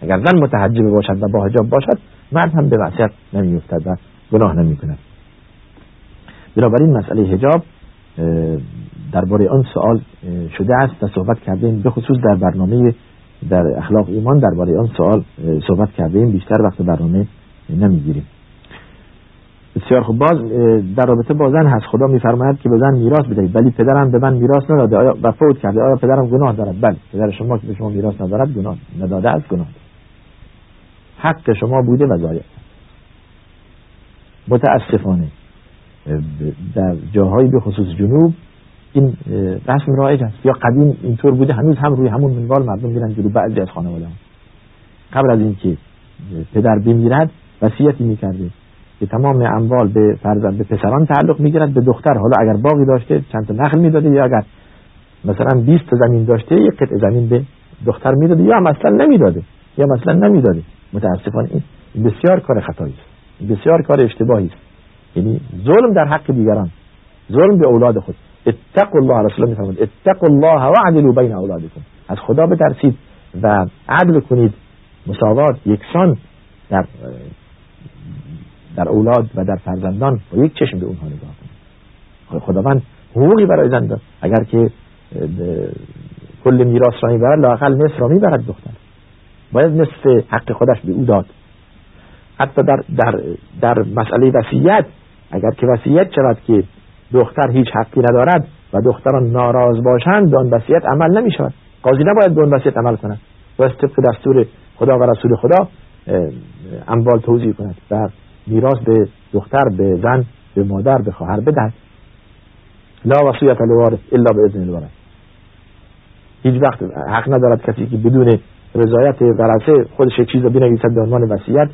اگر زن متحجب باشد و با حجاب باشد مرد هم به معصیت نمیفتد و گناه نمی کند بنابراین مسئله حجاب درباره آن سوال شده است و صحبت کردیم به خصوص در برنامه در اخلاق ایمان درباره آن سوال صحبت کردیم بیشتر وقت برنامه نمی‌گیریم. بسیار خوب. باز در رابطه با زن هست. خدا میفرماید که به زن میراث بدهید. ولی پدرم به من میراث نداده. آیا و فوت کرده؟ آیا پدرم گناه دارد؟ بله. پدر شما که به شما میراث ندارد گناه نداده است گناه حق شما بوده و ضایع متاسفانه. در جاهایی به خصوص جنوب این رسم رایج است. یا قدیم اینطور بوده هنوز هم روی همون منوال مردم میرن جلو بعضی از خانواده هم. قبل از اینکه پدر بمیرد وصیتی می‌کرده که تمام اموال به فرزند به پسران تعلق می‌گیرد به دختر. حالا اگر باقی داشته چند تا نخل می‌داده یا اگر مثلا 20 تا زمین داشته یک قطعه زمین به دختر می‌داده یا مثلا نمی‌داده یا مثلا نمی‌داده. متاسفانه این بسیار کار خطایی است. بسیار کار اشتباهی است. یعنی ظلم در حق دیگران. ظلم به اولاد خود. اتقوا الله رسول الله میفرماد اتقوا الله واعدلوا بین اولادکم. از خدا بترسید و عدل کنید. مساوات یکسان در در اولاد و در فرزندان با یک چشم به اونها نگاه کنید. خداوند حقوقی برای زن داد. اگر که کل میراث را می‌برد لاقل نصف را می‌برد دختر. باید نصف حق خودش به او داد. حتی در, در, در مسئله وسیعت اگر که وسیعت شود که دختر هیچ حقی ندارد و دختران ناراض باشند به آن وصیت عمل نمی شود قاضی نباید آن وصیت عمل کند. و طبق دستور خدا و رسول خدا اموال توضیح کند و میراث به دختر به زن به مادر به خواهر بدهد. لا وصیت لوارث الا به اذن الورث هیچ وقت حق ندارد کسی که بدون رضایت ورثه خودش چیز رو بنویسد به عنوان وصیت.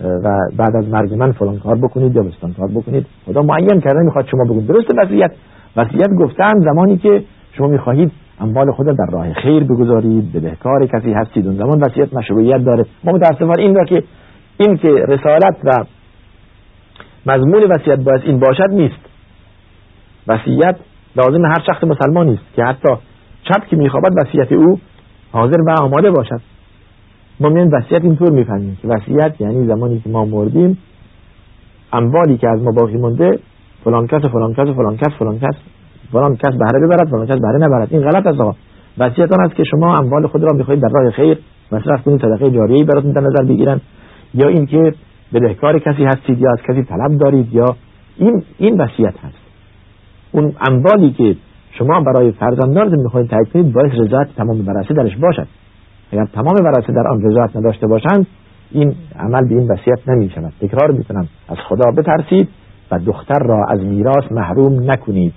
و بعد از مرگ من فلان کار بکنید یا بستان کار بکنید. خدا معین کرده می‌خواد شما بگید. درست وصیت. وصیت گفتن زمانی که شما می‌خواهید اموال خود در راه خیر بگذارید به بهکار کسی هستید. اون زمان وصیت مشروعیت داره. ما متاسفانه این را که این که رسالت و مضمون وصیت باید این باشد نیست. وصیت لازم هر شخص مسلمانی است که حتی شب که میخوابد وصیت او حاضر و آماده باشد. ما میان وصیت اینطور می‌فهمیم که وصیت یعنی زمانی که ما مردیم اموالی که از ما باقی مونده فلان کس فلان کس فلان کس فلان کس فلان کس بهره ببرد فلان کس بهره نبرد. این غلط است آقا. وصیت آن است که شما اموال خود را می‌خواهید در راه خیر مصرف کنید صدقه جاریه براتون در نظر بگیرن. یا اینکه بدهکار کسی هستید یا از کسی طلب دارید یا این این وصیت هست. اون اموالی که شما برای فرزندانتون می‌خواهید تایید کنید باید رضایت تمام ورثه درش باشد. اگر تمام ورثه در آن رضایت نداشته باشند این عمل به این وصیت نمی شود تکرار می‌کنم. از خدا بترسید و دختر را از میراث محروم نکنید.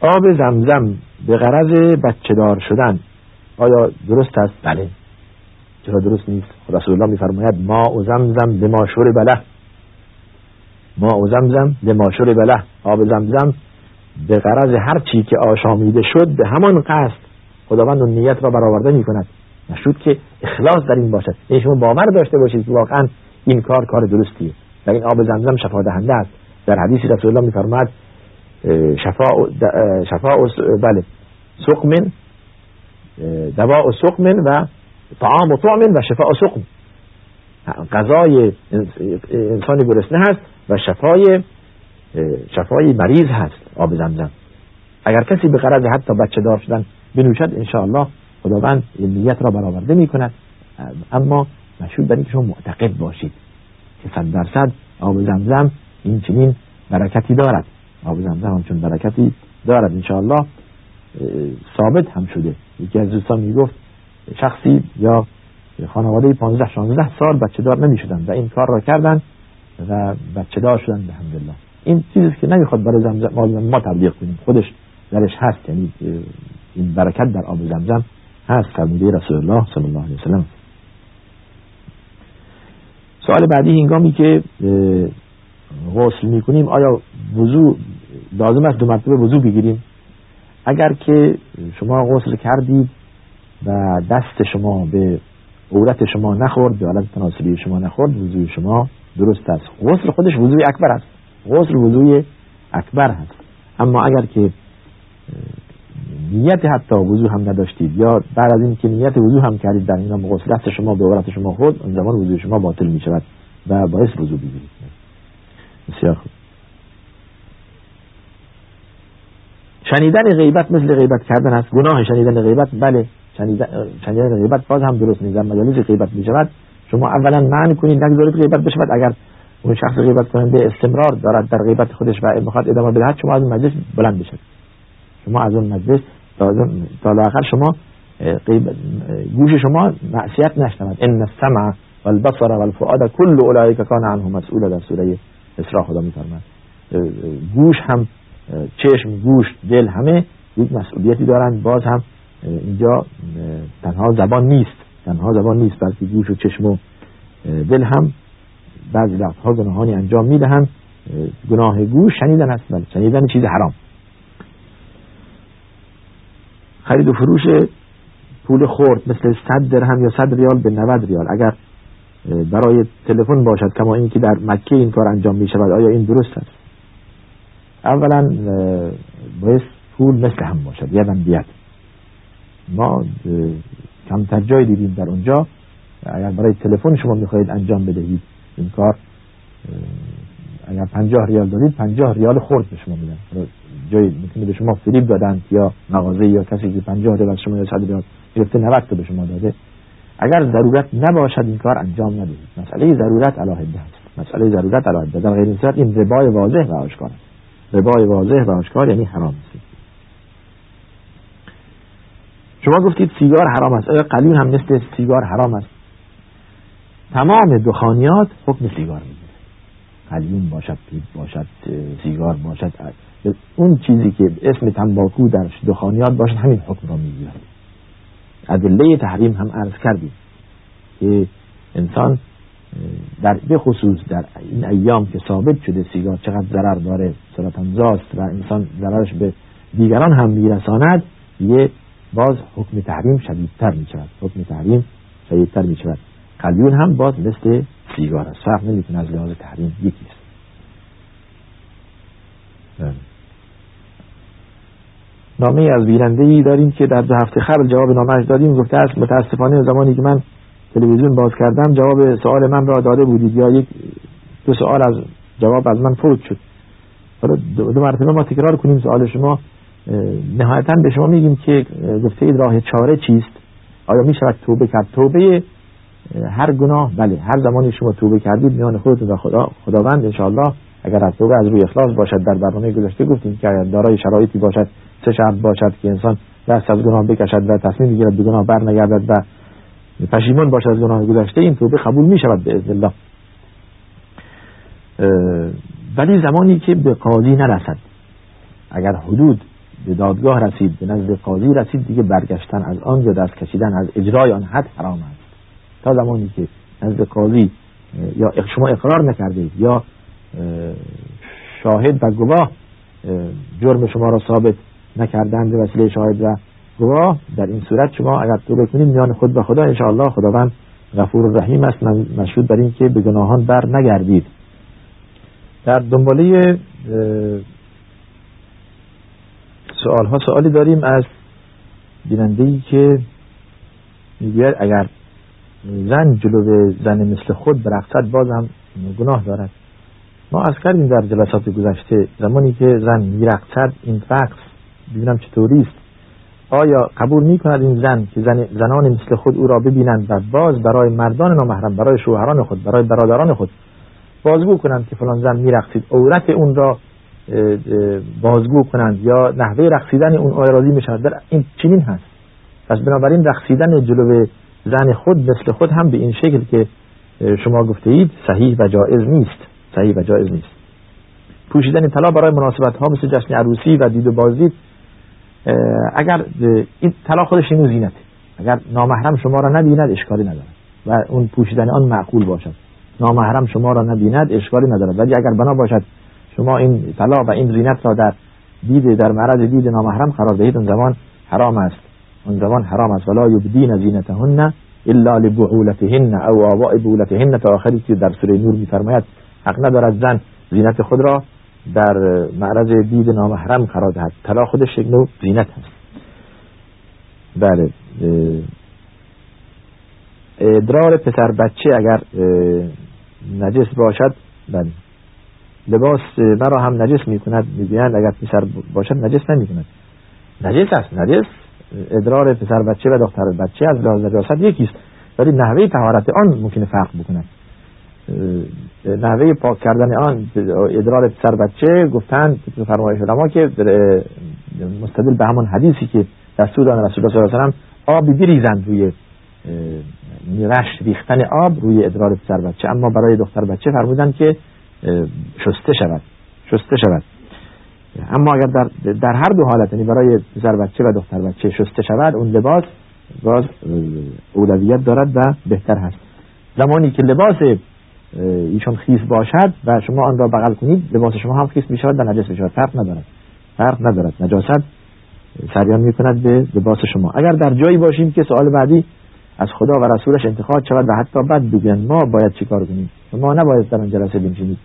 آب زمزم به غرض بچه دار شدن. آیا درست است؟ بله. چرا درست نیست؟ رسول الله میفرماید ما و زمزم به ما بله. ما و زمزم به ما بله. آب زمزم به غرض هر چی که آشامیده شد به همان قصد خداوند اون نیت را برآورده می کند نشود که اخلاص در این باشد. یعنی شما باور داشته باشید که واقعا این کار کار درستیه. در این آب زمزم شفا دهنده است. در حدیث رسول الله میفرماد شفاء شفاء بله سقم دواء سقم و طعام طعم و شفاء سقم. غذای انسانی گرسنه هست و شفای شفای مریض هست آب زمزم. اگر کسی به قرض حتی بچه دار شدن بنوشد انشاءالله خداوند این نیت را برآورده می کند اما مشهود بر شما معتقد باشید که صد درصد آب زمزم این چنین برکتی دارد. آب زمزم همچون برکتی دارد. انشاءالله ثابت هم شده. یکی از دوستان می‌گفت شخصی یا خانواده 15 16 سال بچه دار نمی شدن و این کار را کردن و بچه دار شدن الحمدلله. این چیزی که نمی‌خواد برای زمزم ما تبلیغ کنیم. خودش درش هست. یعنی این برکت در آب زمزم هست فرموده رسول الله صلی الله علیه وسلم. سوال بعدی هنگامی که غسل می‌کنیم آیا وضو لازم است دو مرتبه وضو بگیریم؟ اگر که شما غسل کردید و دست شما به عورت شما نخورد به حالت تناسلی شما نخورد وضوی شما درست است. غسل خودش وضوی اکبر است. غسل وضوی اکبر هست. اما اگر که نیت حتی وضو هم نداشتید یا بعد از اینکه نیت وضو هم کردید در این دست شما به عورت شما خود اون زمان وضوی شما باطل می شود و باعث وضو بگیرید بسیار خوب. شنیدن غیبت مثل غیبت کردن است. گناه شنیدن غیبت بله. شنیدن, غیبت باز هم درست نیست. مجالس غیبت می شود شما اولا معنی کنید نگذارید غیبت بشود. اگر اون شخص غیبت کننده استمرار دارد در غیبت خودش و می‌خواد ادامه بدهد شما از اون مجلس بلند بشید. شما از اون مجلس تا لاخر شما گوش شما معصیت نشنود. ان السمع والبصر والفؤاد كل اولئک کان عنه مسئول در سوره اسراء خدا میفرماید. گوش هم چشم گوش دل همه یک مسئولیتی دارند. باز هم اینجا تنها زبان نیست. تنها زبان نیست بلکه گوش و چشم و دل هم بعضی وقتها گناهانی انجام می‌دهند گناه گوش شنیدن هست شنیدن چیز حرام. خرید و فروش پول خورد مثل 100 درهم یا 100 ریال به 90 ریال. اگر برای تلفن باشد کما اینکه در مکه این کار انجام می شود آیا این درست است؟ اولا باید پول مثل هم باشد یادم بیاد ما کمتر جای دیدیم در اونجا. اگر برای تلفن شما می‌خواهید انجام بدهید این کار اگر پنجاه ریال دارید پنجاه ریال خورد به شما میدن. جای می‌تونه به شما فریب دادن یا مغازه یا کسی که پنجاه ریال شما یا صد ریال گرفته 90 به شما داده. اگر ضرورت نباشد این کار انجام ندهید. مسئله ضرورت علاهده است مسئله ضرورت علاهده در غیر این صورت این ربای واضح و آشکار است. ربای واضح و آشکار یعنی حرام است. شما گفتید سیگار حرام است. آیا قلیون هم مثل سیگار حرام است. تمام دخانیات حکم سیگار می‌گیره قلیون باشد پیپ باشد سیگار باشد اون چیزی که اسم تنباکو در دخانیات باشد همین حکم را می‌گیرد. ادله تحریم هم عرض کردیم که انسان در به خصوص در این ایام که ثابت شده سیگار چقدر ضرر داره سرطانزاست و انسان ضررش به دیگران هم میرساند یه باز حکم تحریم شدیدتر می شود حکم تحریم شدیدتر می شود قلیون هم باز مثل سیگار است. فرق نمی‌تونه از لحاظ تحریم یکی است. بله. نامه از بیننده ای داریم که در دو هفته قبل جواب نامش دادیم. گفته است متاسفانه زمانی که من تلویزیون باز کردم جواب سوال من را داده بودید یا یک دو سوال از جواب از من فوت شد. حالا دو مرتبه ما تکرار کنیم سوال شما. نهایتا به شما میگیم که گفته راه چاره چیست؟ آیا می توبه کرد؟ توبه هر گناه بله هر زمانی شما توبه کردید میان خودتون و خدا خداوند انشاءالله اگر از توبه از روی اخلاص باشد در برنامه گذشته گفتیم که اگر دارای شرایطی باشد سه شرط باشد که انسان دست از گناه بکشد و تصمیم بگیرد به گناه بر نگردد و پشیمان باشد از گناه گذشته این توبه قبول می شود به اذن الله. ولی زمانی که به قاضی نرسد اگر حدود به دادگاه رسید به نزد قاضی رسید دیگه برگشتن از آن یا دست کشیدن از اجرای آن حد حرام است. تا زمانی که نزد قاضی یا شما اقرار نکردید یا شاهد و گواه جرم شما را ثابت نکردند به وسیله شاهد و گواه در این صورت شما اگر توبه کنید میان خود و خدا انشاءالله خداوند غفور رحیم است. مشهود بر این که به گناهان بر نگردید. در دنباله سوال ها سوالی داریم از بیننده ای که می‌گوید اگر زن جلو زن مثل خود برقصد باز هم گناه دارد. ما از کردیم در جلسات گذشته زمانی که زن میرقصد این رقص ببینم چطوری است. آیا قبول می کند این زن که زن زنان مثل خود او را ببینند و باز برای مردان نامحرم برای شوهران خود برای برادران خود بازگو کنند که فلان زن میرقصید عورت اون را بازگو کنند یا نحوه رقصیدن اون آرازی می شود در این چنین هست. پس بنابراین رقصیدن جلو زن خود مثل خود هم به این شکل که شما گفته اید صحیح و جائز نیست. صحیح و جائز نیست. پوشیدن طلا برای مناسبت ها مثل جشن عروسی و دید و بازدید اگر این طلا خودش اینو زینته اگر نامحرم شما را نبیند اشکالی ندارد. و اون پوشیدن آن معقول باشد. نامحرم شما را نبیند اشکالی ندارد. ولی اگر بنا باشد شما این طلا و این زینت را در دید در معرض دید نامحرم قرار دهید اون زمان حرام است. اون زمان حرام است. ولا یبدین زینتهن الا لبعولتهن او آباء بعولتهن. تا آخری که در سوره نور میفرماید حق ندارد زن زینت خود را در معرض دید نامحرم قرار دهد. طلا خودش یک نوع زینت هست بله ادرار پسر بچه اگر نجس باشد بله. لباس مرا هم نجس می کند می‌گویند اگر پسر باشد نجس نمی کند نجس است نجس. ادرار پسر بچه و دختر بچه از لحاظ نجاست یکیست. ولی نحوه طهارت آن ممکنه فرق بکند نحوه پاک کردن آن ادرار پسر بچه گفتند فرمایش علما که مستدل به همون حدیثی که دستور دادن رسول الله صلی الله علیه و آبی بریزند روی رش ریختن آب روی ادرار پسر بچه. اما برای دختر بچه فرمودن که شسته شود. شسته شود. اما اگر در, در هر دو حالت یعنی برای پسر بچه و دختر بچه شسته شود اون لباس باز اولویت دارد و بهتر هست. زمانی که لباس ایشان خیس باشد و شما آن را بغل کنید لباس شما هم خیس می شود و نجس می شود فرق ندارد. فرق ندارد. نجاست سریان می کند به لباس شما. اگر در جایی باشیم که سوال بعدی از خدا و رسولش انتخاب شود و حتی بد بگویند ما باید چیکار کنیم؟ ما نباید در آن جلسه بنشینید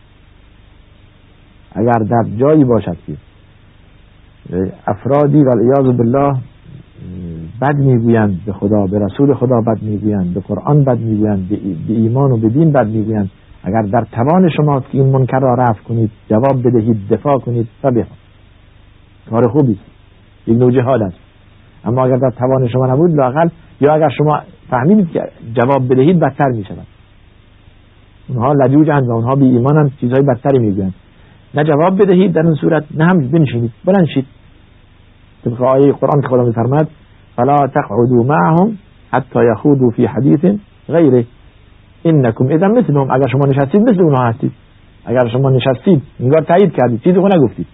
اگر در جایی باشد که افرادی و العیاذ بالله بد می‌گویند به خدا به رسول خدا بد می‌گویند به قرآن بد می‌گویند به ایمان و به دین بد می‌گویند. اگر در توان شما که این منکر را رفع کنید جواب بدهید دفاع کنید فبها کار خوبی است. یک نوع جهاد است. اما اگر در توان شما نبود لاقل یا اگر شما فهمیدید که جواب بدهید بدتر می شود اونها لجوجند و اونها بی ایمانند چیزهای بدتری می‌گویند. نه جواب بدهید در این صورت نه هم بنشینید. بلند شید. طبق آیه قرآن که خدا میفرماد فلا تقعدوا معهم حتی یخوضوا فی حدیث غیره. انکم اذا مثلهم. اگر شما نشستید مثل اونها هستید. اگر شما نشستید انگار تایید کردید. چیزی نگفتید.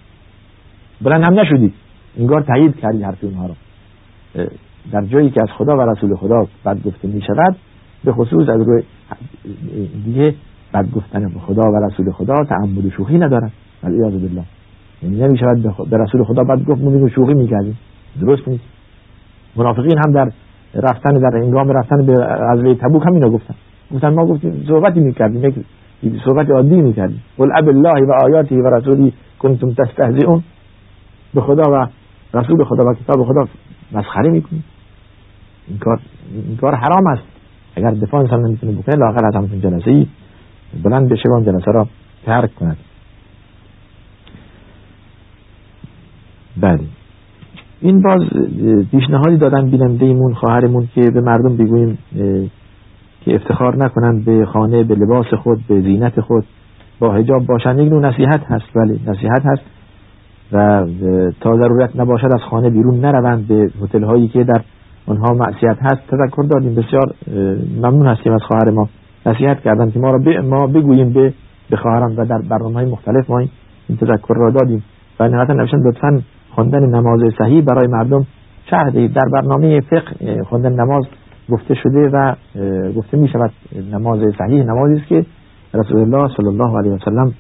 بلند هم نشدید. انگار تایید کردید حرف اونها رو. در جایی که از خدا و رسول خدا بد گفته می شود به خصوص از روی دیگه بد گفتن خدا و رسول خدا تعمد شوخی ندارد والعیاذ بالله. یعنی نمی شود به رسول خدا بد گفت ما شوخی می‌کردیم. درست نیست. منافقین هم در رفتن در انگام رفتن به غزوه تبوک هم اینو گفتن. گفتن ما گفتیم صحبتی می‌کردیم یک صحبت عادی می‌کردیم. قل اب الله و آیاته و رسولی کنتم تستهزئون. به خدا و رسول خدا و کتاب خدا مسخره می‌کنید این کار این کار حرام است. اگر دفاع انسان نمی‌تونه بکنه لاغر از همون جلسه ای بلند بشه و جلسه را ترک کند. بله. این باز پیشنهادی دادن بیننده ایمون خواهرمون که به مردم بگوییم که افتخار نکنند به خانه به لباس خود به زینت خود. با حجاب باشند یک نوع نصیحت هست ولی نصیحت هست. و تا ضرورت نباشد از خانه بیرون نروند به هتل هایی که در آنها معصیت هست. تذکر دادیم. بسیار ممنون هستیم از خواهر ما. نصیحت کردن که ما را ما بگوییم به به خواهران و در برنامه های مختلف ما این تذکر را دادیم. و نهایتا نوشتن لطفا خواندن نماز صحیح برای مردم شرح دهید در برنامه فقه خواندن نماز گفته شده و گفته می شود نماز صحیح نمازی است که رسول الله صلی الله علیه و سلم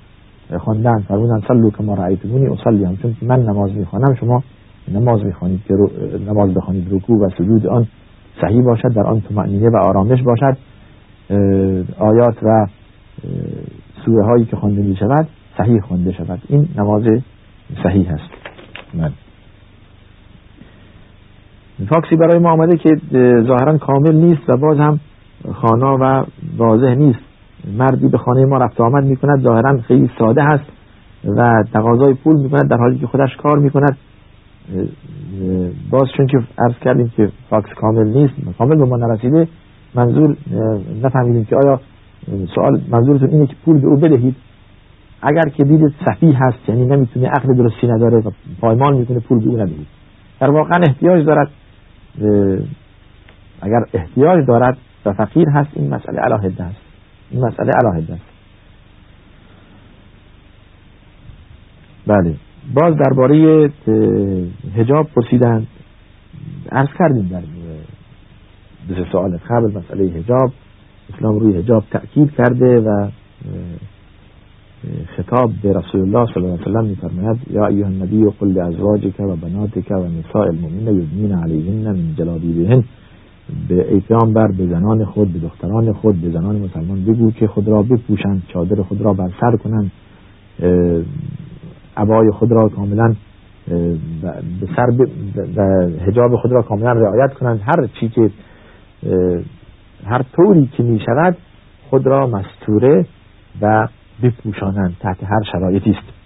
خواندن. فرمودن صلوا کما رأیتمونی اصلی چون من نماز می‌خوانم شما نماز می‌خوانید که نماز بخوانید رکوع و سجود آن صحیح باشد در آن طمأنینه و آرامش باشد. آیات و سوره هایی که خوانده می شود صحیح خوانده شود. این نماز صحیح هست من فاکسی برای ما آمده که ظاهرا کامل نیست و باز هم خانا و واضح نیست. مردی به خانه ما رفت آمد می کند ظاهرا خیلی ساده هست و تقاضای پول می کند در حالی که خودش کار می کند باز چون که عرض کردیم که فاکس کامل نیست کامل به ما نرسیده منظور نفهمیدیم که آیا سوال منظورتون اینه که پول به او بدهید؟ اگر که دید صحیح هست یعنی نمی‌تونه عقل درستی نداره و پایمان می‌تونه پول به او در واقع احتیاج دارد اگر احتیاج دارد و فقیر هست این مسئله علاهده است. این مسئله علاهده است. بله. باز درباره هجاب پرسیدند عرض کردیم در سوال قبل مسئله هجاب اسلام روی هجاب تأکید کرده و خطاب به رسول الله صلی الله علیه وسلم میفرماید یا ایها النبی قل لازواجک و بناتک و نساء المؤمنین یدنین علیهن من جلابیبهن. به ای پیامبر به زنان خود به دختران خود به زنان مسلمان بگو که خود را بپوشند چادر خود را بر سر کنند عبای خود را کاملا به سر و حجاب خود را کاملا رعایت کنند. هر چی که هر طوری که می شود خود را مستوره و بپوشانند تحت هر شرایطی است.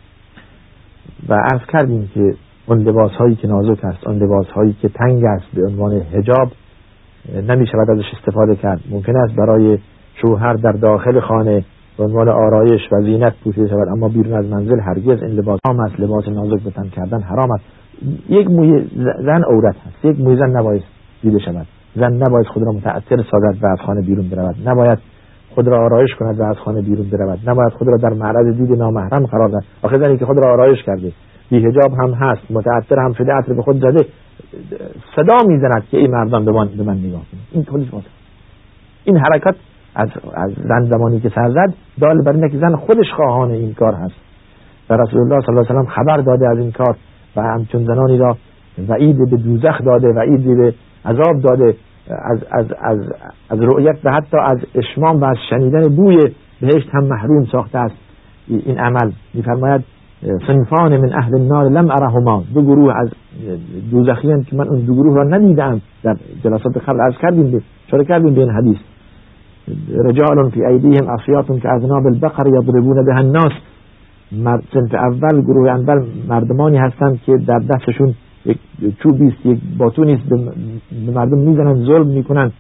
و عرض کردیم که اون لباس هایی که نازک است اون لباس هایی که تنگ است به عنوان هجاب نمی شود ازش استفاده کرد. ممکن است برای شوهر در داخل خانه به عنوان آرایش و زینت پوشیده شود اما بیرون از منزل هرگز این لباس هم است. لباس نازک به تن کردن حرام است. یک موی زن عورت هست یک موی زن نباید دیده شود. زن نباید خود را متأثر سازد و از خانه بیرون برود. نباید خود را آرایش کند و از خانه بیرون برود. نباید خود را در معرض دید نامحرم قرار دهد آخه زنی که خود را آرایش کرده. بی حجاب هم هست. متأثر هم شده. عطر به خود زده صدا می‌زند که این مردان به من, به من نگاه این خودش این حرکت از, از زن زمانی که سر زد دال بر اینه که زن خودش خواهان این کار هست. و رسول الله صلی الله علیه و خبر داده از این کار و همچون زنانی را وعید به دوزخ داده وعید به عذاب داده. از, از, از, از رؤیت و حتی از اشمام و از شنیدن بوی بهشت هم محروم ساخته است. این عمل میفرماید صنفان من اهل النار لم ارهما دو گروه از دوزخیان که من اون دو گروه را ندیدم در جلسات قبل از کردیم چرا کردیم به این حدیث. رجال فی ایدیهم اصیات که از ناب البقر یضربون به الناس. سنف اول گروه اول مردمانی هستند که در دستشون یک چوبی است یک باتونی است به مردم می‌زنن ظلم می‌کنن.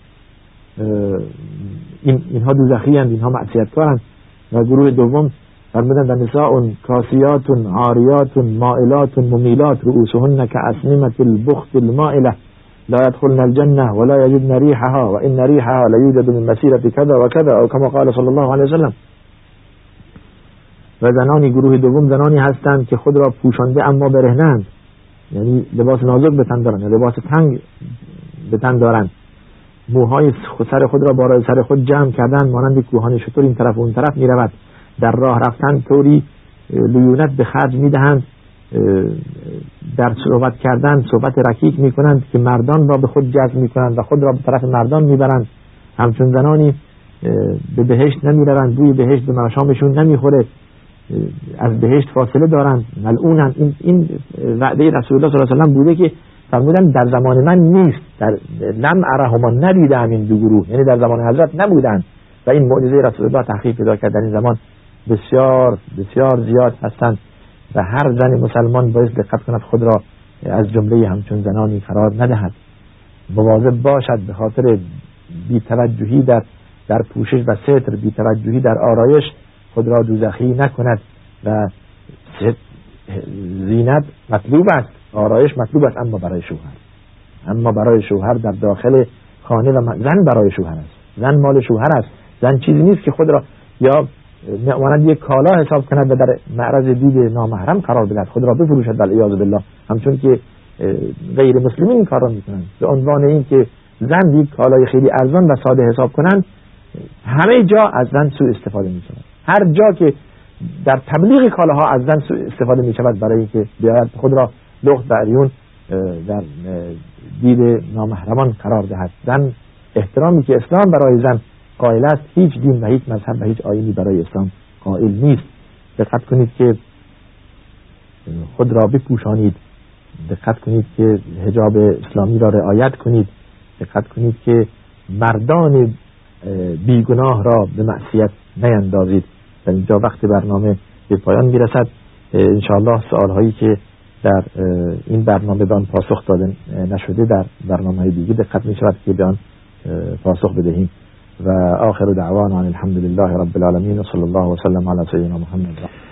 این اینها دوزخی اند اینها معصیتکارند و گروه دوم فرمودن در نساء کاسیات عاریات مائلات ممیلات رؤوسهن كأسنمة البخت المائله لا يدخلن الجنة ولا يجدن ريحها وإن ريحها ليوجد من مسيرة كذا وكذا أو كما قال صلى الله عليه وسلم. و زنانی گروه دوم زنانی هستند که خود را پوشانده اما برهنند. یعنی لباس نازک به تن دارند یا لباس تنگ به تن دارند موهای سر خود را بالای سر خود جمع کردن مانند کوهان شطور این طرف و اون طرف می رود در راه رفتن طوری لیونت به خرج می دهند در صحبت کردن صحبت رکیک می کنند که مردان را به خود جذب می کنند و خود را به طرف مردان می برند همچون زنانی به بهشت نمی روند بوی بهشت به مرشامشون نمی خوره از بهشت فاصله دارند. ملعونند. این این وعده رسول الله صلی الله علیه و بوده که فرمودن در زمان من نیست. در لم ارهما ندیدم این دو گروه. یعنی در زمان حضرت نبودند. و این معجزه رسول الله تحقیق پیدا کرد. در این زمان بسیار بسیار زیاد هستند. و هر زن مسلمان باید دقت کند خود را از جمله همچون زنانی قرار ندهد. مواظب باشد به خاطر بیتوجهی در در پوشش و ستر بیتوجهی در آرایش خود را دوزخی نکند و زینت مطلوب است آرایش مطلوب است اما برای شوهر. اما برای شوهر در داخل خانه و زن برای شوهر است. زن مال شوهر است. زن چیزی نیست که خود را یا مانند یک کالا حساب کند و در معرض دید نامحرم قرار بدهد خود را بفروشد بل ایاذ بالله. همچون که غیر مسلمین این کار را می‌کنند. به عنوان اینکه زن یک کالای خیلی ارزان و ساده حساب کنند همه جا از زن سوء استفاده می‌کنند. هر جا که در تبلیغ کالاها از زن استفاده می شود برای اینکه بیاید خود را لخت و عریون در دید نامحرمان قرار دهد. زن احترامی که اسلام برای زن قائل است هیچ دین و هیچ مذهب و هیچ آینی برای اسلام قائل نیست. دقت کنید که خود را بپوشانید. دقت کنید که حجاب اسلامی را رعایت کنید. دقت کنید که مردان بیگناه را به معصیت نیندازید. در اینجا وقت برنامه به پایان می‌رسد انشاءالله سوال هایی که در این برنامه به پاسخ داده نشده در برنامه های دیگه دقت می شود که به پاسخ بدهیم. و آخر دعوانا الحمد لله رب العالمین و صلی الله وسلم علی سیدنا محمد.